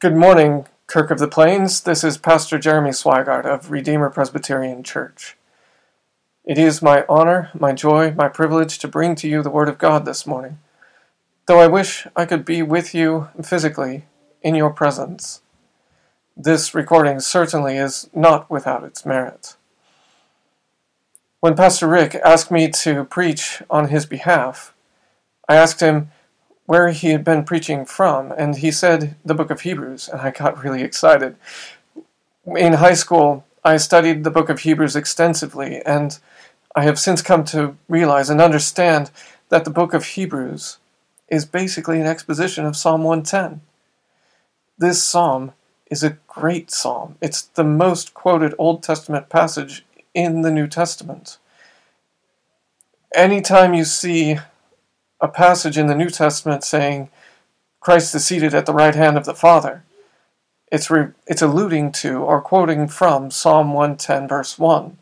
Good morning, Kirk of the Plains. This is Pastor Jeremy Swigart of Redeemer Presbyterian Church. It is my honor, my joy, my privilege to bring to you the Word of God this morning, though I wish I could be with you physically in your presence. This recording certainly is not without its merit. When Pastor Rick asked me to preach on his behalf, I asked him where he had been preaching from, and he said the book of Hebrews, and I got really excited. In high school, I studied the book of Hebrews extensively, and I have since come to realize and understand that the book of Hebrews is basically an exposition of Psalm 110. This psalm is a great psalm. It's the most quoted Old Testament passage in the New Testament. Anytime you see a passage in the New Testament saying Christ is seated at the right hand of the Father, it's, re- it's alluding to or quoting from Psalm 110, verse 1.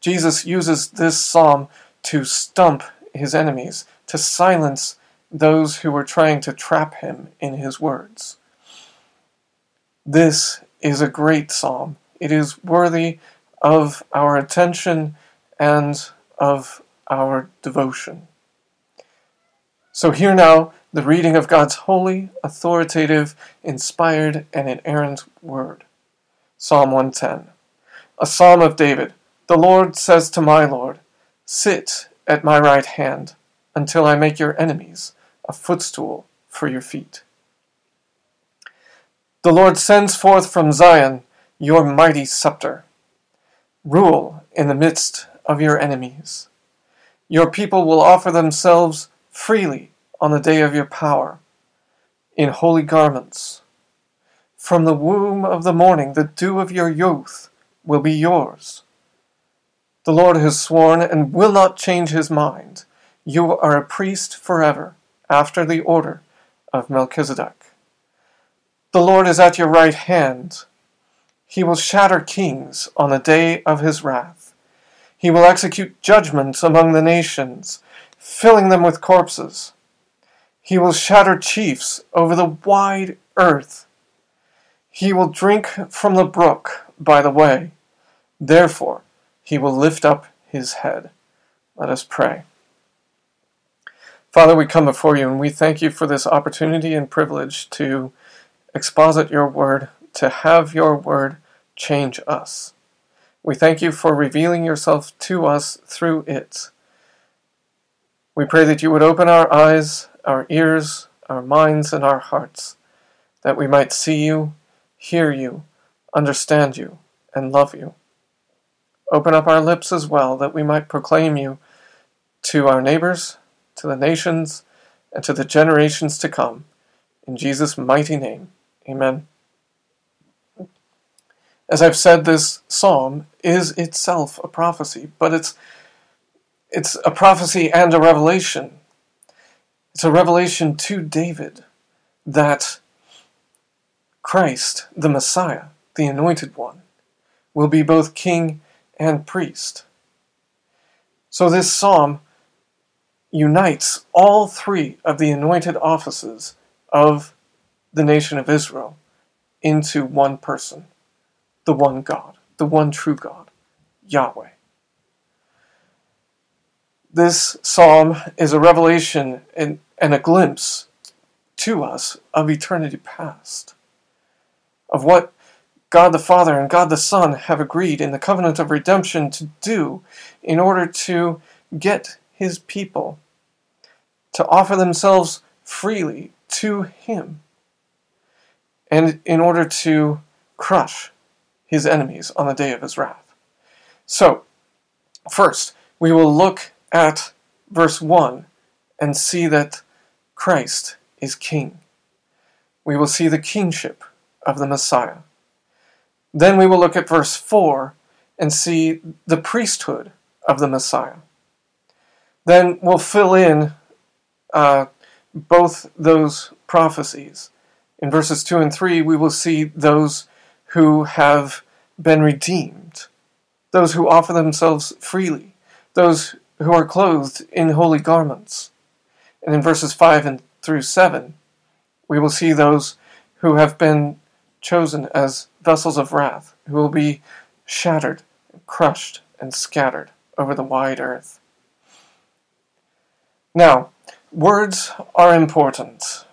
Jesus uses this psalm to stump his enemies, to silence those who were trying to trap him in his words. This is a great psalm. It is worthy of our attention and of our devotion. So, hear now the reading of God's holy, authoritative, inspired, and inerrant word. Psalm 110. A psalm of David. The Lord says to my Lord, Sit at my right hand until I make your enemies a footstool for your feet. The Lord sends forth from Zion your mighty scepter. Rule in the midst of your enemies. Your people will offer themselves freely on the day of your power, in holy garments. From the womb of the morning, the dew of your youth will be yours. The Lord has sworn and will not change his mind. You are a priest forever, after the order of Melchizedek. The Lord is at your right hand. He will shatter kings on the day of his wrath. He will execute judgments among the nations, filling them with corpses. He will shatter chiefs over the wide earth. He will drink from the brook by the way. Therefore, he will lift up his head. Let us pray. Father, we come before you and we thank you for this opportunity and privilege to exposit your word, to have your word change us. We thank you for revealing yourself to us through it. We pray that you would open our eyes, our ears, our minds, and our hearts, that we might see you, hear you, understand you, and love you. Open up our lips as well, that we might proclaim you to our neighbors, to the nations, and to the generations to come. In Jesus' mighty name. Amen. As I've said, this psalm is itself a prophecy, but it's it's a prophecy and a revelation. It's a revelation to David that Christ, the Messiah, the Anointed One, will be both king and priest. So this psalm unites all three of the anointed offices of the nation of Israel into one person, the one God, the one true God, Yahweh. This psalm is a revelation and, and a glimpse to us of eternity past, of what God the Father and God the Son have agreed in the covenant of redemption to do in order to get his people to offer themselves freely to him and in order to crush his enemies on the day of his wrath. So, first, we will look at verse 1 and see that Christ is king. We will see the kingship of the Messiah. Then we will look at verse 4 and see the priesthood of the Messiah. Then we'll fill in uh, both those prophecies in verses 2 and 3, we will see those who have been redeemed, those who offer themselves freely, those who are clothed in holy garments. And in verses 5 and through 7, we will see those who have been chosen as vessels of wrath, who will be shattered, crushed, and scattered over the wide earth. Now, words are important.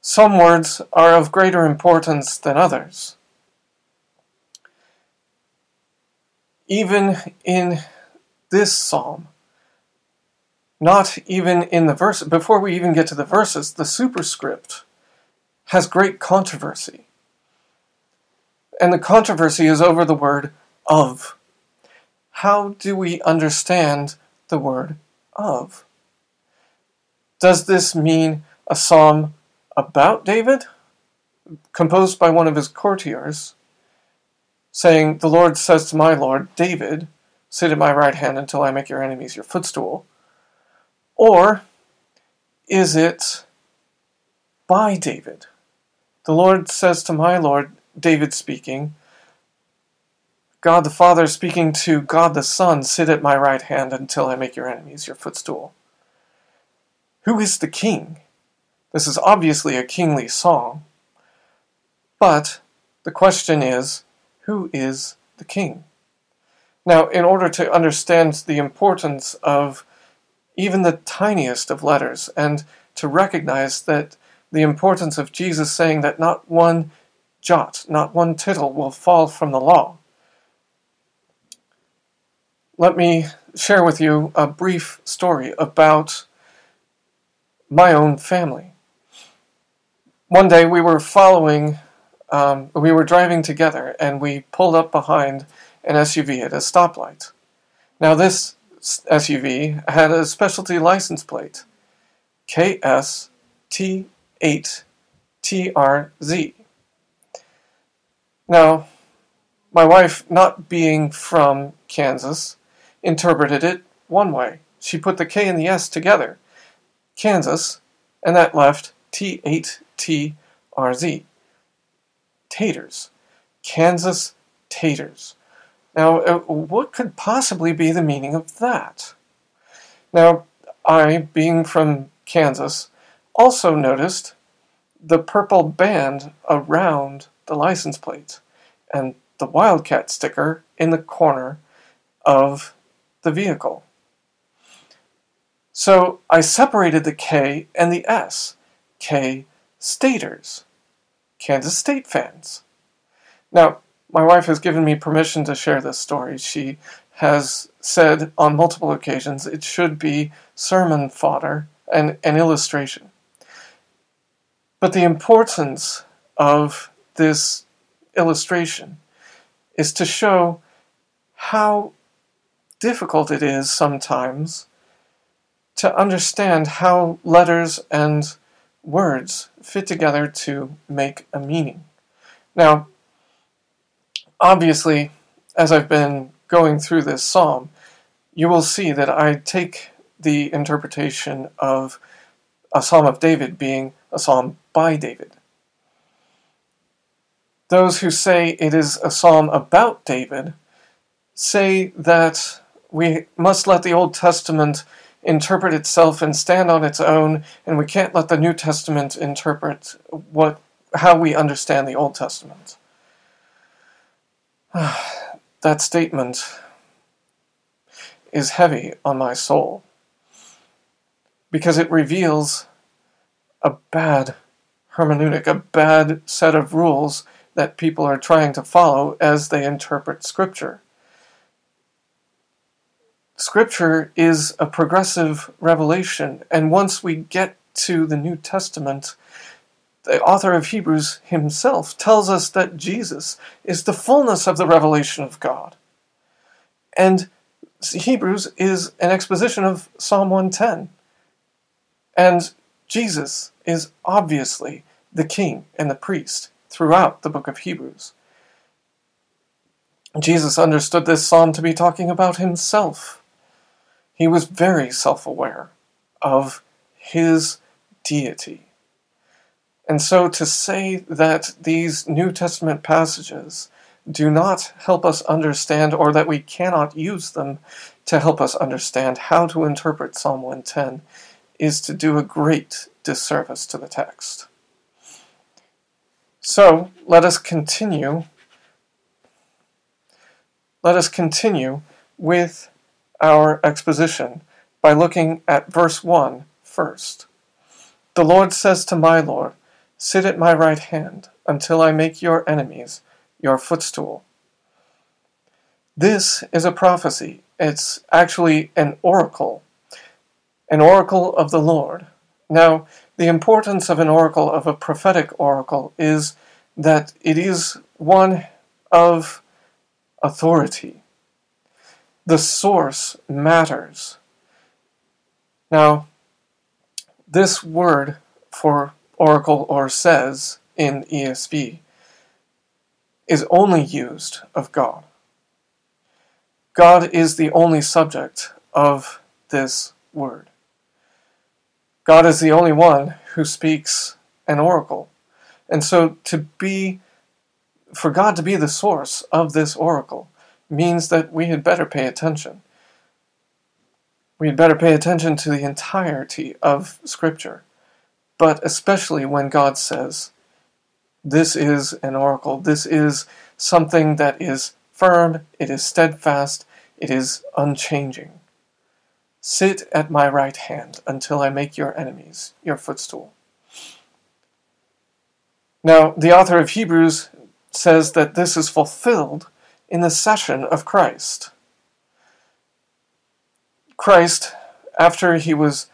Some words are of greater importance than others. Even in this psalm, not even in the verse, before we even get to the verses, the superscript has great controversy. And the controversy is over the word of. How do we understand the word of? Does this mean a psalm about David, composed by one of his courtiers, saying, The Lord says to my Lord, David, sit at my right hand until I make your enemies your footstool? Or is it by David? The Lord says to my Lord, David speaking, God the Father speaking to God the Son, sit at my right hand until I make your enemies your footstool. Who is the king? This is obviously a kingly song. But the question is, who is the king? Now, in order to understand the importance of even the tiniest of letters and to recognize that the importance of Jesus saying that not one jot, not one tittle will fall from the law. Let me share with you a brief story about my own family. One day we were following, um, we were driving together and we pulled up behind an SUV at a stoplight. Now, this SUV had a specialty license plate KST 8TRZ. Now, my wife, not being from Kansas, interpreted it one way. She put the K and the S together, Kansas, and that left T8TRZ. Taters. Kansas taters. Now, uh, what could possibly be the meaning of that? Now, I, being from Kansas, also noticed the purple band around the license plate and the Wildcat sticker in the corner of the vehicle. So I separated the K and the S. K staters, Kansas State fans. Now, my wife has given me permission to share this story. She has said on multiple occasions it should be sermon fodder and an illustration. But the importance of this illustration is to show how difficult it is sometimes to understand how letters and words fit together to make a meaning. Now, obviously, as I've been going through this psalm, you will see that I take the interpretation of a psalm of David being a psalm by David. Those who say it is a psalm about David say that we must let the Old Testament interpret itself and stand on its own, and we can't let the New Testament interpret what how we understand the Old Testament. that statement is heavy on my soul because it reveals a bad hermeneutic, a bad set of rules that people are trying to follow as they interpret Scripture. Scripture is a progressive revelation, and once we get to the New Testament, the author of Hebrews himself tells us that Jesus is the fullness of the revelation of God. And Hebrews is an exposition of Psalm 110. And Jesus is obviously the king and the priest throughout the book of Hebrews. Jesus understood this psalm to be talking about himself. He was very self aware of his deity. And so to say that these New Testament passages do not help us understand, or that we cannot use them to help us understand how to interpret Psalm 110, is to do a great disservice to the text. So let us continue. Let us continue with our exposition by looking at verse 1 first. The Lord says to my Lord, Sit at my right hand until I make your enemies your footstool. This is a prophecy. It's actually an oracle, an oracle of the Lord. Now, the importance of an oracle, of a prophetic oracle, is that it is one of authority. The source matters. Now, this word for oracle or says in ESV is only used of God. God is the only subject of this word. God is the only one who speaks an oracle. And so to be, for God to be the source of this oracle means that we had better pay attention. We had better pay attention to the entirety of Scripture, but especially when God says, This is an oracle, this is something that is firm, it is steadfast, it is unchanging. Sit at my right hand until I make your enemies your footstool. Now, the author of Hebrews says that this is fulfilled in the session of Christ. Christ, after he was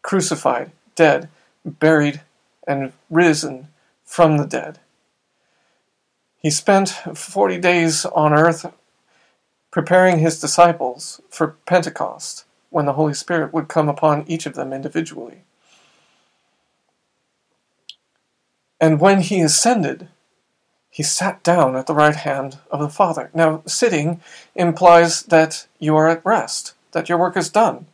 crucified, dead, buried, and risen from the dead, he spent 40 days on earth preparing his disciples for Pentecost when the Holy Spirit would come upon each of them individually. And when he ascended, he sat down at the right hand of the Father. Now, sitting implies that you are at rest, that your work is done.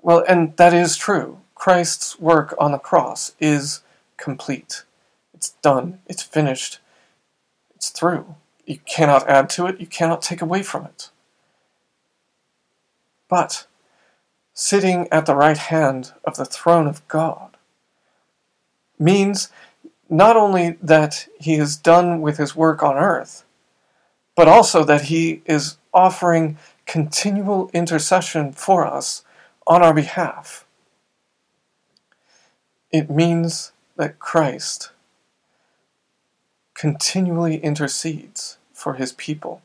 Well, and that is true. Christ's work on the cross is complete. It's done. It's finished. It's through. You cannot add to it. You cannot take away from it. But sitting at the right hand of the throne of God means not only that he is done with his work on earth, but also that he is offering continual intercession for us on our behalf. It means that Christ continually intercedes for his people.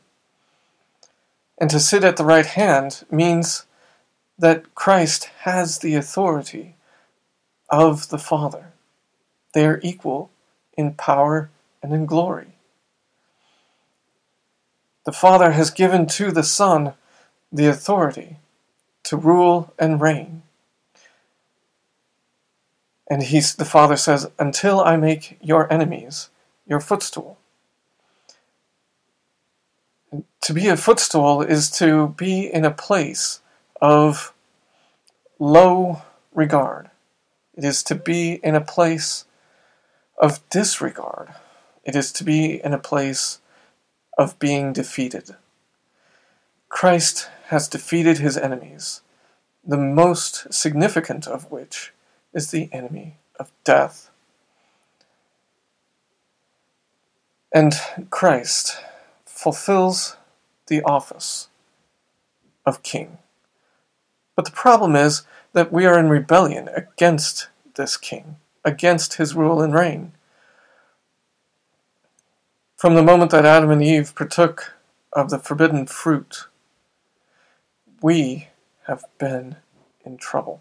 And to sit at the right hand means that Christ has the authority of the Father. They are equal in power and in glory. The Father has given to the Son the authority to rule and reign. And he's, the Father says, Until I make your enemies your footstool to be a footstool is to be in a place of low regard. It is to be in a place of disregard. It is to be in a place of being defeated. Christ has defeated his enemies, the most significant of which is the enemy of death. And Christ fulfills the office of king. But the problem is that we are in rebellion against this king, against his rule and reign. From the moment that Adam and Eve partook of the forbidden fruit, we have been in trouble.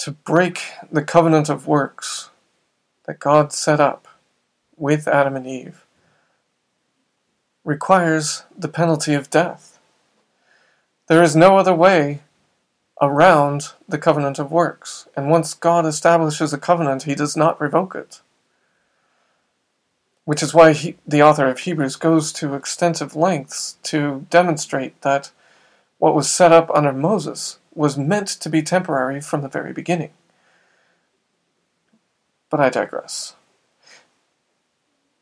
To break the covenant of works that God set up with Adam and Eve requires the penalty of death. There is no other way around the covenant of works, and once God establishes a covenant, he does not revoke it. Which is why he, the author of Hebrews goes to extensive lengths to demonstrate that what was set up under Moses was meant to be temporary from the very beginning. But I digress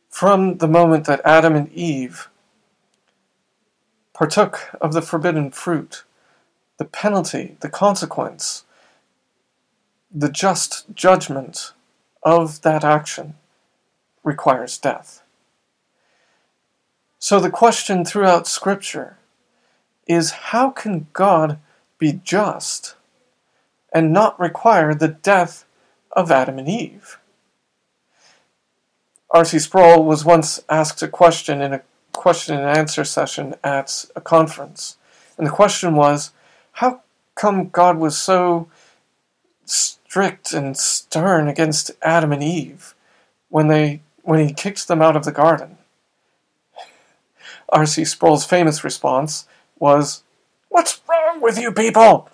from the moment that Adam and Eve partook of the forbidden fruit, the penalty, the consequence, the just judgment of that action requires death. So the question throughout Scripture is how can God be just and not require the death of Adam and Eve? R.C. Sproul was once asked a question in a question and answer session at a conference. And the question was how come God was so strict and stern against Adam and Eve when they when he kicked them out of the garden? R.C. Sproul's famous response was, What's wrong with you people?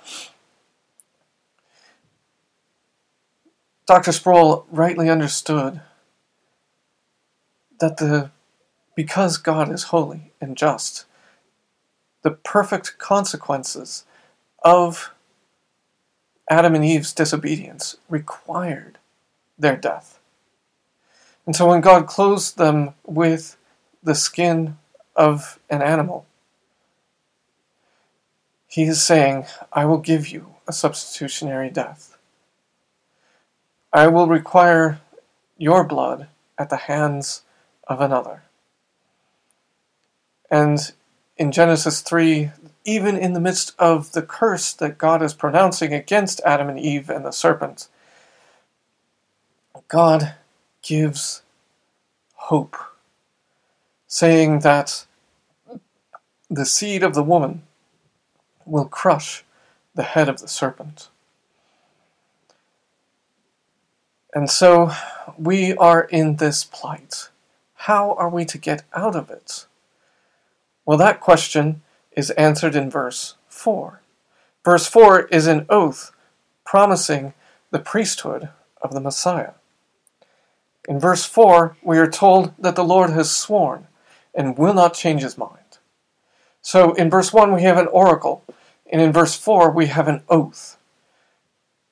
Dr. Sproul rightly understood that the because God is holy and just, the perfect consequences of Adam and Eve's disobedience required their death. And so when God clothes them with the skin of an animal, he is saying, I will give you a substitutionary death. I will require your blood at the hands of another. And in Genesis 3, even in the midst of the curse that God is pronouncing against Adam and Eve and the serpent, God gives hope, saying that the seed of the woman will crush the head of the serpent. And so we are in this plight. How are we to get out of it? Well, that question is answered in verse 4. Verse 4 is an oath promising the priesthood of the Messiah. In verse 4, we are told that the Lord has sworn and will not change his mind. So in verse 1, we have an oracle, and in verse 4, we have an oath.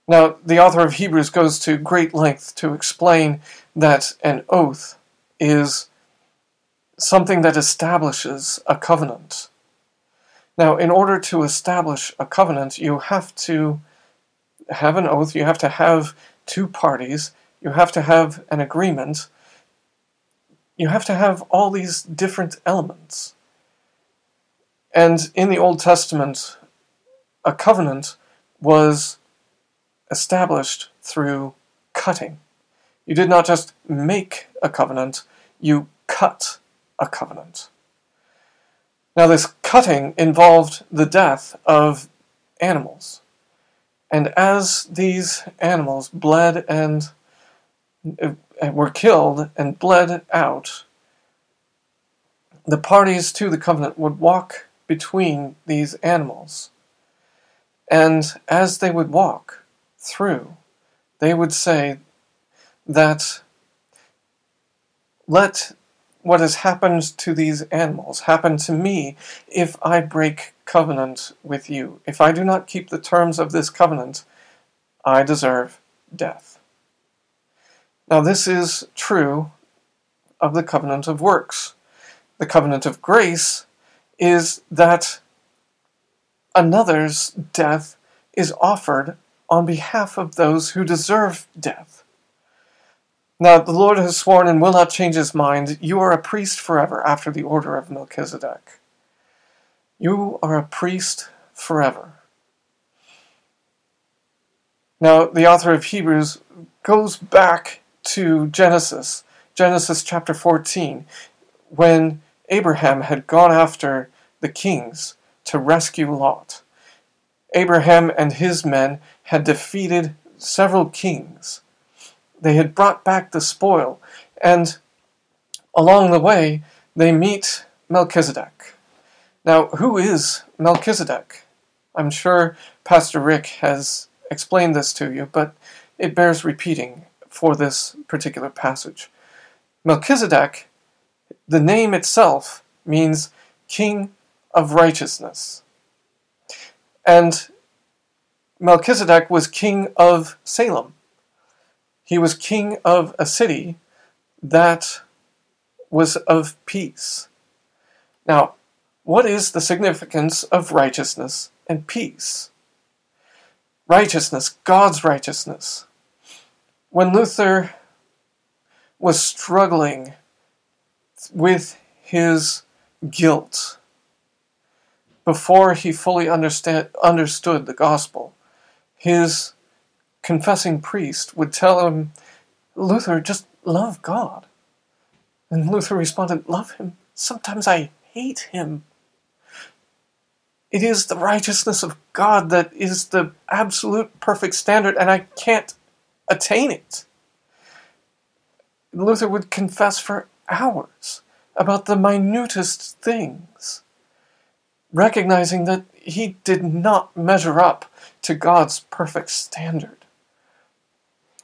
Now, the author of Hebrews goes to great length to explain that an oath is something that establishes a covenant. Now, in order to establish a covenant, you have to have an oath, you have to have two parties, you have to have an agreement, you have to have all these different elements. And in the Old Testament, a covenant was established through cutting. You did not just make a covenant, you cut a covenant. Now, this cutting involved the death of animals. And as these animals bled and uh, were killed and bled out, the parties to the covenant would walk between these animals. And as they would walk through, they would say that let what has happened to these animals happen to me if I break covenant with you. If I do not keep the terms of this covenant, I deserve death. Now, this is true of the covenant of works. The covenant of grace is that another's death is offered on behalf of those who deserve death. Now the Lord has sworn and will not change his mind. You are a priest forever after the order of Melchizedek. You are a priest forever. Now, the author of Hebrews goes back to Genesis, Genesis chapter 14, when Abraham had gone after the kings to rescue Lot. Abraham and his men had defeated several kings they had brought back the spoil, and along the way, they meet Melchizedek. Now, who is Melchizedek? I'm sure Pastor Rick has explained this to you, but it bears repeating for this particular passage. Melchizedek, the name itself, means king of righteousness. And Melchizedek was king of Salem. He was king of a city that was of peace. Now, what is the significance of righteousness and peace? Righteousness, God's righteousness. When Luther was struggling with his guilt before he fully understood the gospel. His confessing priest would tell him, Luther, just love God. And Luther responded, Love him. Sometimes I hate him. It is the righteousness of God that is the absolute perfect standard, and I can't attain it. Luther would confess for hours about the minutest things, recognizing that he did not measure up to God's perfect standard.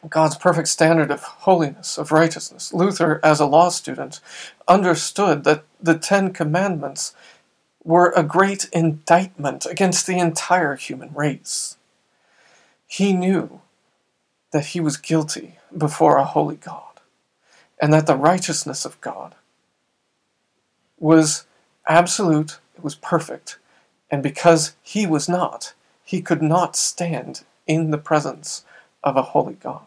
God's perfect standard of holiness, of righteousness. Luther, as a law student, understood that the Ten Commandments were a great indictment against the entire human race. He knew that he was guilty before a holy God, and that the righteousness of God was absolute, it was perfect, and because he was not, he could not stand in the presence of a holy God.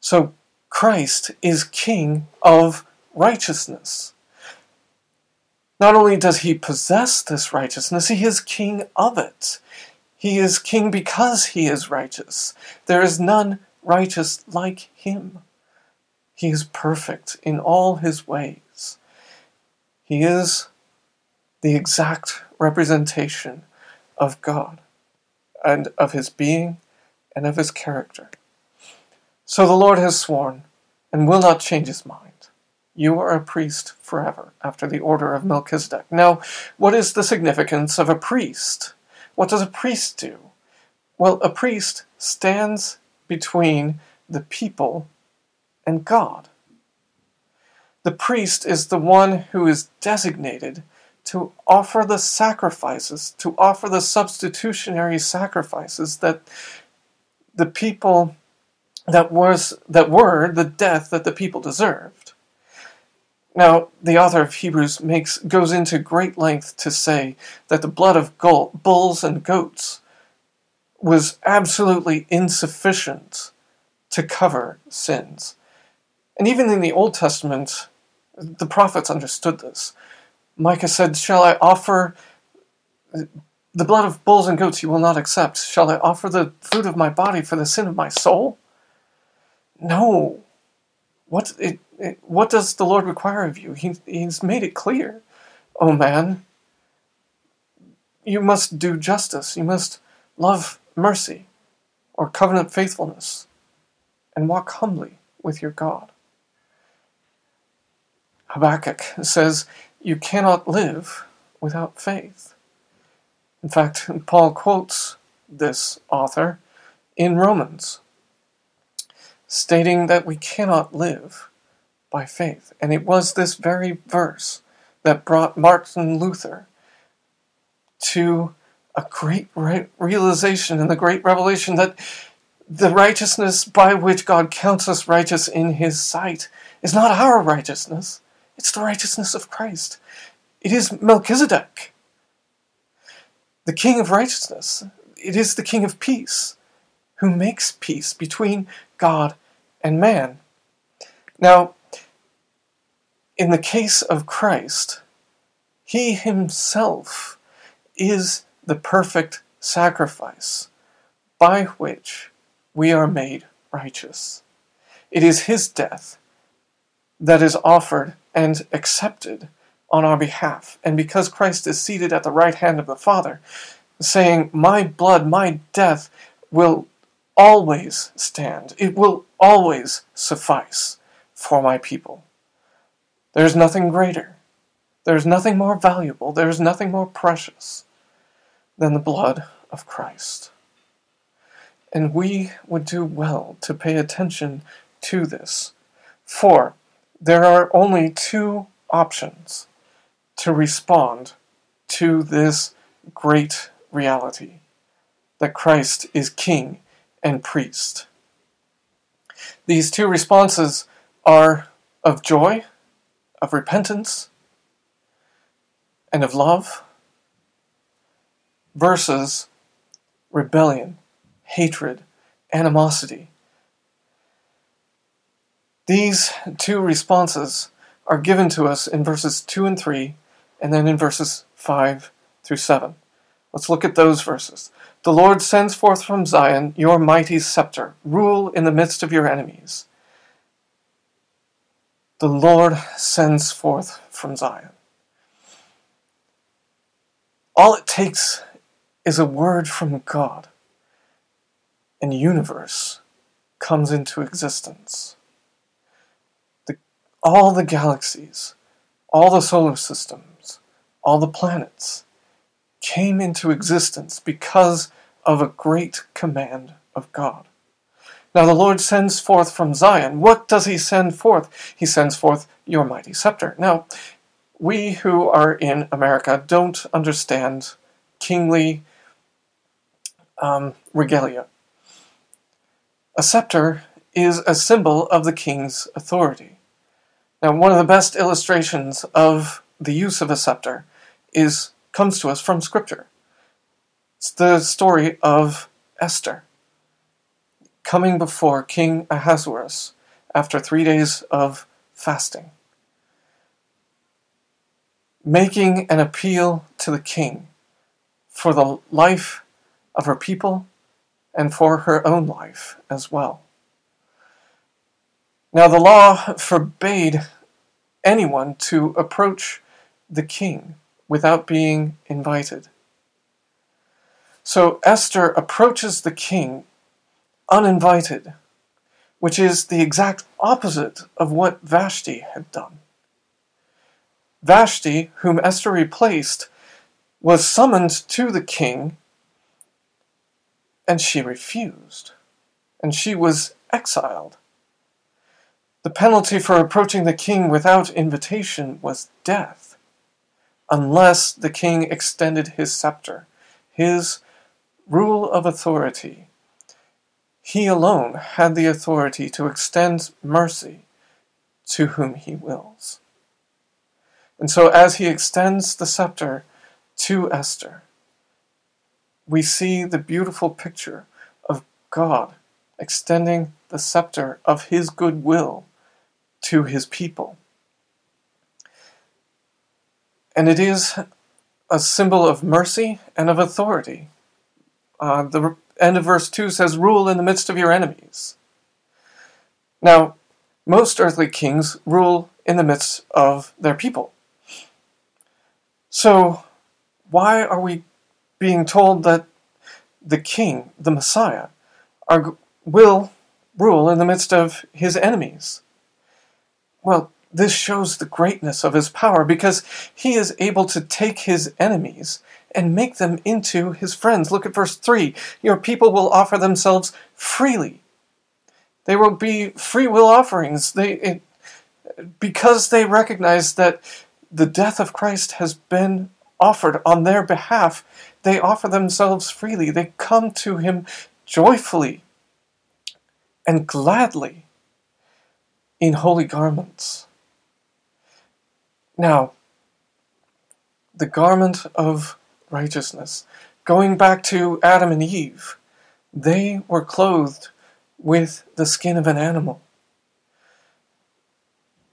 So Christ is King of righteousness. Not only does he possess this righteousness, he is king of it. He is king because he is righteous. There is none righteous like him. He is perfect in all his ways. He is the exact representation of God and of his being and of his character. So the Lord has sworn and will not change his mind. You are a priest forever, after the order of Melchizedek. Now, what is the significance of a priest? What does a priest do? Well, a priest stands between the people and God. The priest is the one who is designated to offer the sacrifices, to offer the substitutionary sacrifices that the people that was that were the death that the people deserved. Now, the author of Hebrews makes goes into great length to say that the blood of bulls and goats was absolutely insufficient to cover sins. And even in the Old Testament, the prophets understood this. Micah said, Shall I offer the blood of bulls and goats you will not accept? Shall I offer the fruit of my body for the sin of my soul? No. What it, it, what does the Lord require of you? He, he's made it clear. Oh man, you must do justice. You must love mercy or covenant faithfulness and walk humbly with your God. Habakkuk says, You cannot live without faith. In fact, Paul quotes this author in Romans stating that we cannot live by faith. And it was this very verse that brought Martin Luther to a great realization and the great revelation that the righteousness by which God counts us righteous in His sight is not our righteousness, it's the righteousness of Christ. It is Melchizedek, the King of righteousness. It is the King of peace who makes peace between God and man. Now, in the case of Christ, he himself is the perfect sacrifice by which we are made righteous. It is his death that is offered and accepted on our behalf. And because Christ is seated at the right hand of the Father, saying, My blood, my death will always stand. It will always suffice for my people. There is nothing greater. There is nothing more valuable. There is nothing more precious than the blood of Christ. And we would do well to pay attention to this. For there are only two options to respond to this great reality that Christ is King and priest. These two responses are of joy, of repentance, and of love versus rebellion, hatred, animosity. These two responses are given to us in verses 2 and 3, and then in verses 5 through 7. Let's look at those verses. The Lord sends forth from Zion your mighty scepter. Rule in the midst of your enemies. The Lord sends forth from Zion. All it takes is a word from God, and universe comes into existence. All the galaxies, all the solar systems, all the planets came into existence because of a great command of God. Now the Lord sends forth from Zion. What does he send forth? He sends forth your mighty scepter. Now, we who are in America don't understand kingly um, regalia. A scepter is a symbol of the king's authority. Now, one of the best illustrations of the use of a scepter is comes to us from Scripture. It's the story of Esther coming before King Ahasuerus after three days of fasting, making an appeal to the king for the life of her people and for her own life as well. Now, the law forbade anyone to approach the king without being invited. So Esther approaches the king uninvited, which is the exact opposite of what Vashti had done. Vashti, whom Esther replaced, was summoned to the king, and she refused, and she was exiled. The penalty for approaching the king without invitation was death unless the king extended his scepter, his rule of authority. He alone had the authority to extend mercy to whom he wills. And so, as he extends the scepter to Esther, we see the beautiful picture of God extending the scepter of his goodwill to his people. And it is a symbol of mercy and of authority. Uh, the end of verse 2 says, Rule in the midst of your enemies. Now, most earthly kings rule in the midst of their people. So, why are we being told that the king, the Messiah, are, will rule in the midst of his enemies? Well, this shows the greatness of his power because he is able to take his enemies and make them into his friends. Look at verse 3 Your people will offer themselves freely. They will be free will offerings. They, it, because they recognize that the death of Christ has been offered on their behalf, they offer themselves freely. They come to him joyfully and gladly in holy garments. Now, the garment of righteousness, going back to Adam and Eve, they were clothed with the skin of an animal.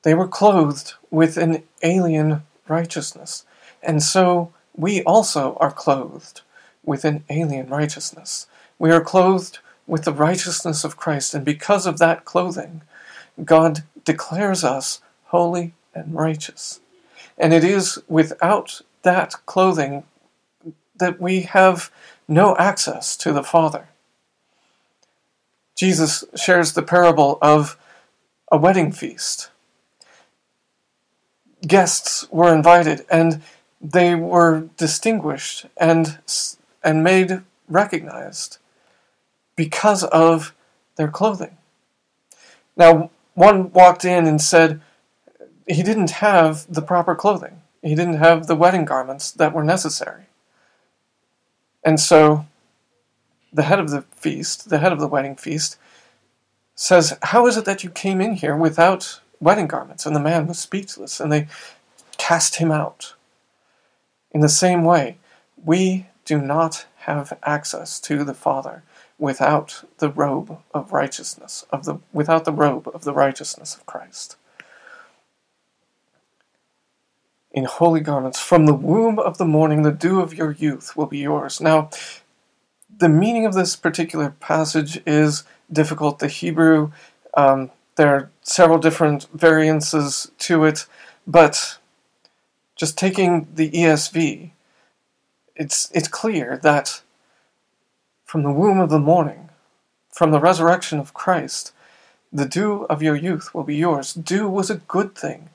They were clothed with an alien righteousness. And so we also are clothed with an alien righteousness. We are clothed with the righteousness of Christ, and because of that clothing, God declares us holy and righteous. And it is without that clothing that we have no access to the Father. Jesus shares the parable of a wedding feast. Guests were invited and they were distinguished and, and made recognized because of their clothing. Now, one walked in and said, he didn't have the proper clothing. He didn't have the wedding garments that were necessary. And so the head of the feast, the head of the wedding feast, says, How is it that you came in here without wedding garments? And the man was speechless, and they cast him out. In the same way, we do not have access to the Father without the robe of righteousness of the without the robe of the righteousness of Christ. In holy garments from the womb of the morning the dew of your youth will be yours. Now the meaning of this particular passage is difficult. The Hebrew um, there are several different variances to it, but just taking the ESV, it's it's clear that from the womb of the morning, from the resurrection of Christ, the dew of your youth will be yours. Dew was a good thing.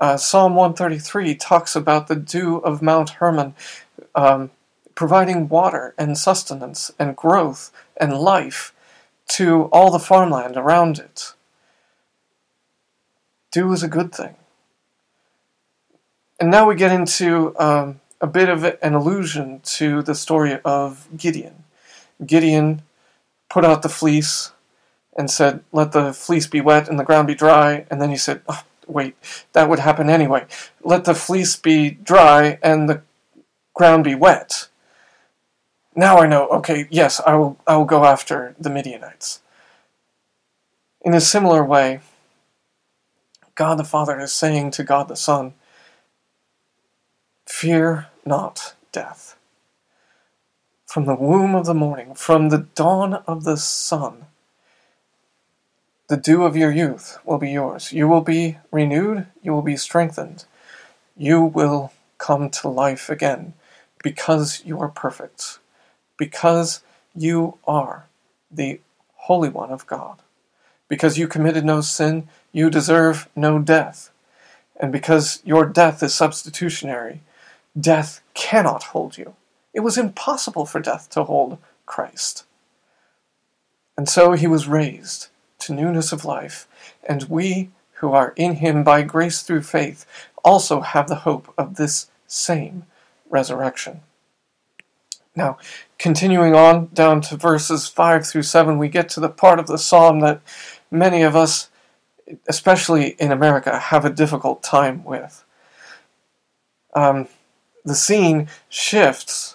Uh, Psalm 133 talks about the dew of Mount Hermon um, providing water and sustenance and growth and life to all the farmland around it. Dew is a good thing. And now we get into um, a bit of an allusion to the story of Gideon. Gideon put out the fleece and said, Let the fleece be wet and the ground be dry. And then he said, oh, Wait, that would happen anyway. Let the fleece be dry and the ground be wet. Now I know, okay, yes, I will, I will go after the Midianites. In a similar way, God the Father is saying to God the Son, Fear not death from the womb of the morning, from the dawn of the sun. The dew of your youth will be yours. You will be renewed, you will be strengthened. You will come to life again because you are perfect, because you are the Holy One of God. Because you committed no sin, you deserve no death. And because your death is substitutionary, death cannot hold you. It was impossible for death to hold Christ. And so he was raised to newness of life, and we who are in him by grace through faith also have the hope of this same resurrection. Now, continuing on down to verses 5 through 7, we get to the part of the psalm that many of us, especially in America, have a difficult time with. Um, the scene shifts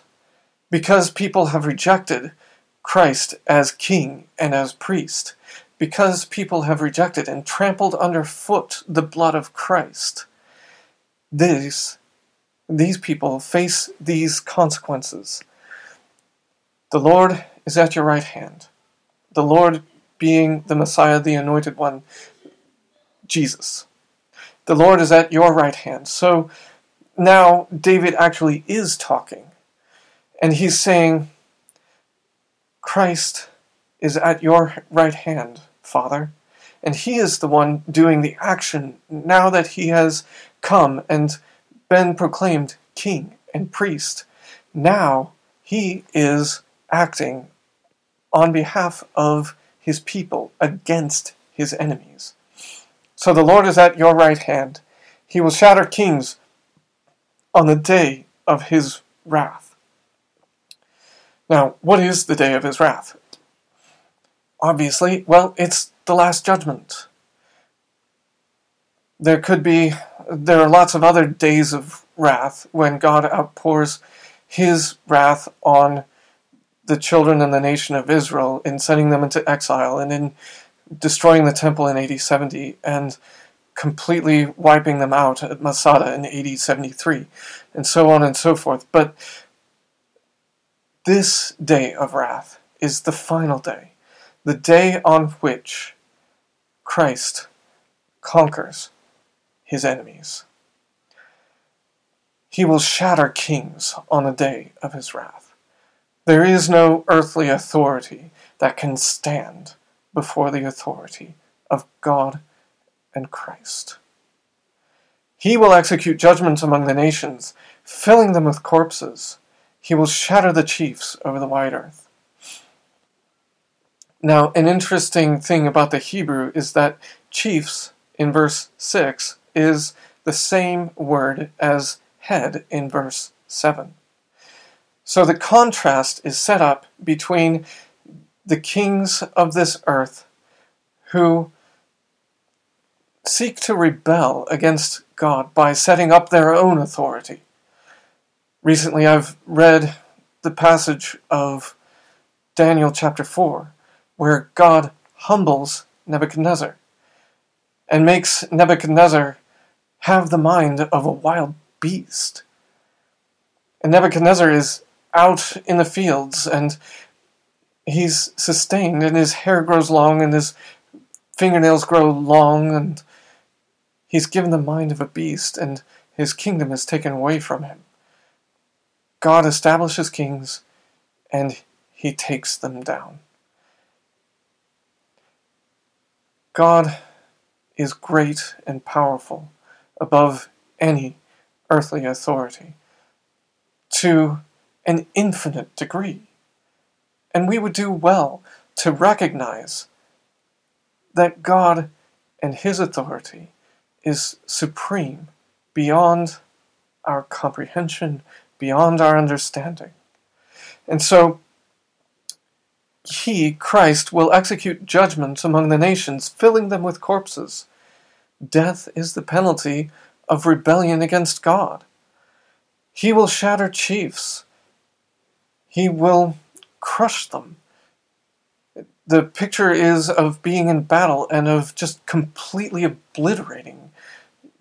because people have rejected Christ as king and as priest, because people have rejected and trampled underfoot the blood of Christ, these, these people face these consequences. The Lord is at your right hand. The Lord being the Messiah, the Anointed One, Jesus. The Lord is at your right hand. So now David actually is talking. And he's saying, Christ is at your right hand, Father. And he is the one doing the action now that he has come and been proclaimed king and priest. Now he is acting on behalf of his people against his enemies. So the Lord is at your right hand. He will shatter kings on the day of his wrath. Now, what is the day of his wrath? Obviously, well, it's the last judgment. There could be, there are lots of other days of wrath when God outpours his wrath on the children and the nation of Israel in sending them into exile and in destroying the temple in AD 70 and completely wiping them out at Masada in AD 73 and so on and so forth. But this day of wrath is the final day, the day on which Christ conquers his enemies. He will shatter kings on the day of his wrath. There is no earthly authority that can stand before the authority of God and Christ. He will execute judgments among the nations, filling them with corpses he will shatter the chiefs over the wide earth. Now, an interesting thing about the Hebrew is that chiefs in verse 6 is the same word as head in verse 7. So the contrast is set up between the kings of this earth who seek to rebel against God by setting up their own authority recently I've read the passage of Daniel chapter 4, where God humbles Nebuchadnezzar and makes Nebuchadnezzar have the mind of a wild beast. And Nebuchadnezzar is out in the fields and he's sustained and his hair grows long and his fingernails grow long and he's given the mind of a beast and his kingdom is taken away from him. God establishes kings and he takes them down. God is great and powerful above any earthly authority to an infinite degree. And we would do well to recognize that God and His authority is supreme beyond our comprehension, beyond our understanding. And so, He, Christ, will execute judgment among the nations, filling them with corpses. Death is the penalty of rebellion against God. He will shatter chiefs. He will crush them. The picture is of being in battle and of just completely obliterating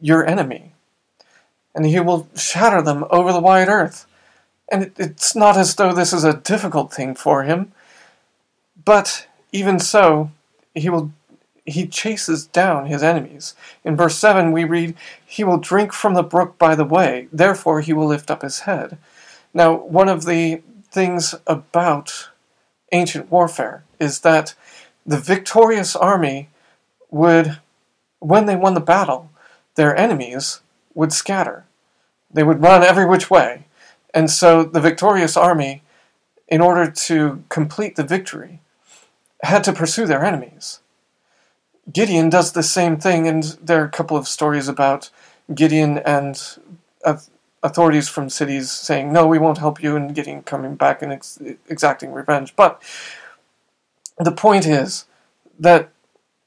your enemy. And he will shatter them over the wide earth. And it's not as though this is a difficult thing for him. But even so, he will he chases down his enemies. In verse 7, we read, He will drink from the brook by the way, therefore he will lift up his head. Now, one of the things about ancient warfare is that the victorious army would, when they won the battle, their enemies would scatter. They would run every which way. And so the victorious army, in order to complete the victory, had to pursue their enemies. Gideon does the same thing, and there are a couple of stories about Gideon and authorities from cities saying, No, we won't help you, and Gideon coming back and ex- exacting revenge. But the point is that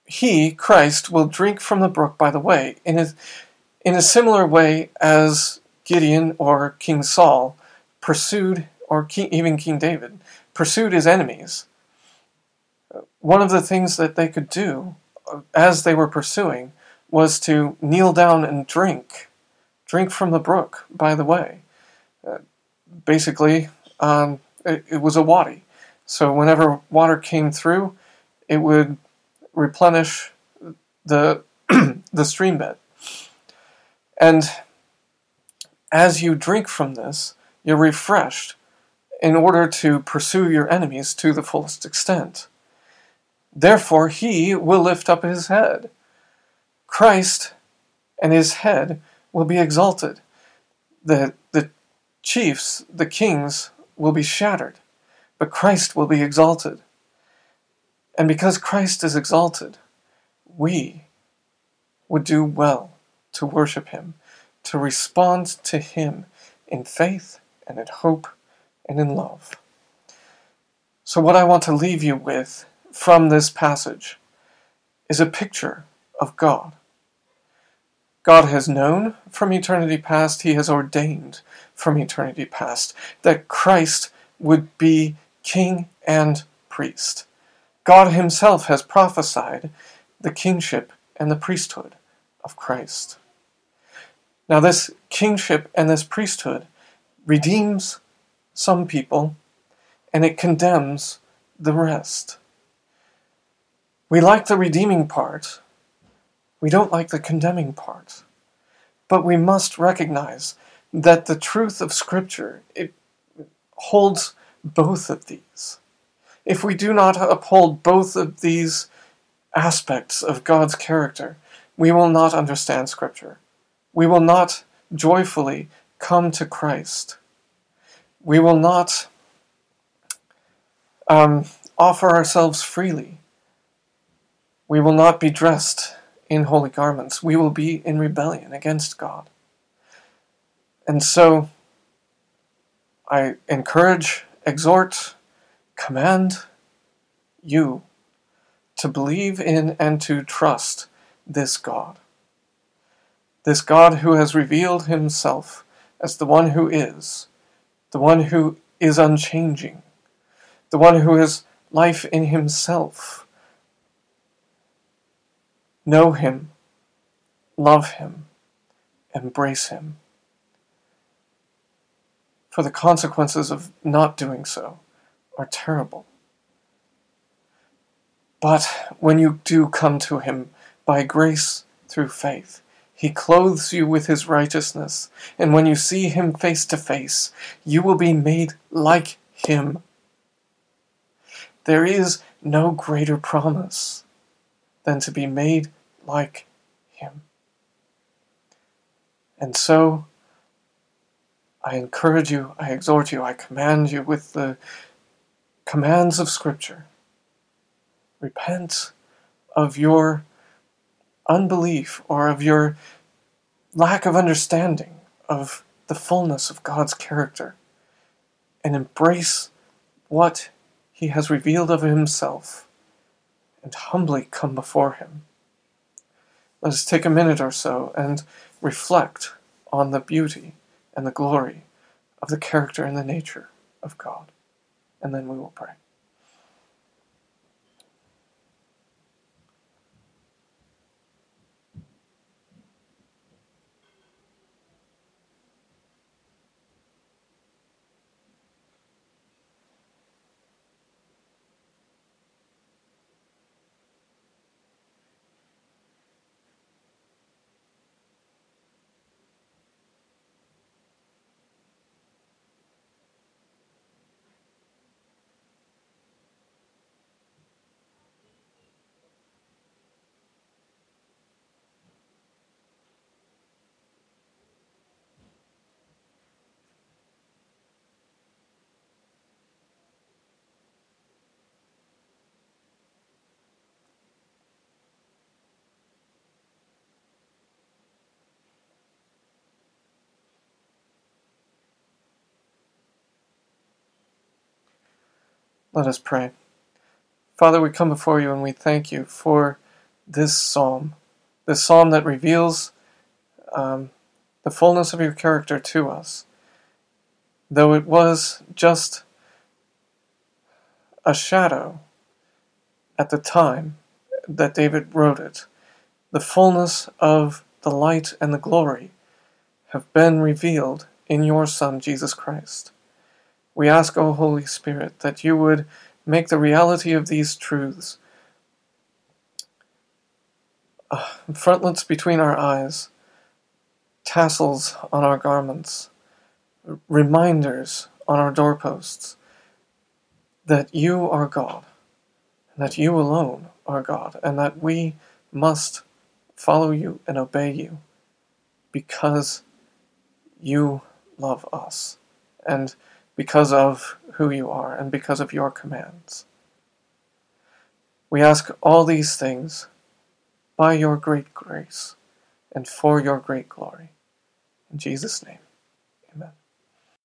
he, Christ, will drink from the brook by the way, in a, in a similar way as Gideon or King Saul pursued, or King, even King David, pursued his enemies. One of the things that they could do as they were pursuing, was to kneel down and drink. Drink from the brook, by the way. Uh, basically, um, it, it, was a wadi. So whenever water came through, it would replenish the, the stream bed. And as you drink from this, you're refreshed in order to pursue your enemies to the fullest extent. Therefore, he will lift up his head. Christ and his head will be exalted. The, the chiefs, the kings, will be shattered, but Christ will be exalted. And because Christ is exalted, we would do well to worship him, to respond to him in faith and in hope and in love. So, what I want to leave you with from this passage is a picture of God. God has known from eternity past, He has ordained from eternity past that Christ would be king and priest. God Himself has prophesied the kingship and the priesthood of Christ. Now, this kingship and this priesthood redeems some people and it condemns the rest. We like the redeeming part. We don't like the condemning part. But we must recognize that the truth of Scripture it holds both of these. If we do not uphold both of these aspects of God's character, we will not understand Scripture. We will not joyfully come to Christ. We will not um, offer ourselves freely we will not be dressed in holy garments. We will be in rebellion against God. And so I encourage, exhort, command you to believe in and to trust this God. This God who has revealed himself as the one who is, the one who is unchanging, the one who is life in himself. Know him, love him, embrace him. For the consequences of not doing so are terrible. But when you do come to him by grace through faith, he clothes you with his righteousness, and when you see him face to face, you will be made like him. There is no greater promise than to be made like him. And so, I encourage you, I exhort you, I command you with the commands of Scripture. Repent of your unbelief or of your lack of understanding of the fullness of God's character and embrace what He has revealed of Himself and humbly come before Him. Let us take a minute or so and reflect on the beauty and the glory of the character and the nature of God, and then we will pray. Let us pray. Father, we come before you and we thank you for this psalm, this psalm that reveals um, the fullness of your character to us. Though it was just a shadow at the time that David wrote it, the fullness of the light and the glory have been revealed in your Son, Jesus Christ. We ask, O Holy Spirit, that you would make the reality of these truths uh, frontlets between our eyes, tassels on our garments, reminders on our doorposts that you are God, and that you alone are God, and that we must follow you and obey you because you love us. And because of who you are and because of your commands. We ask all these things by your great grace and for your great glory. In Jesus' name.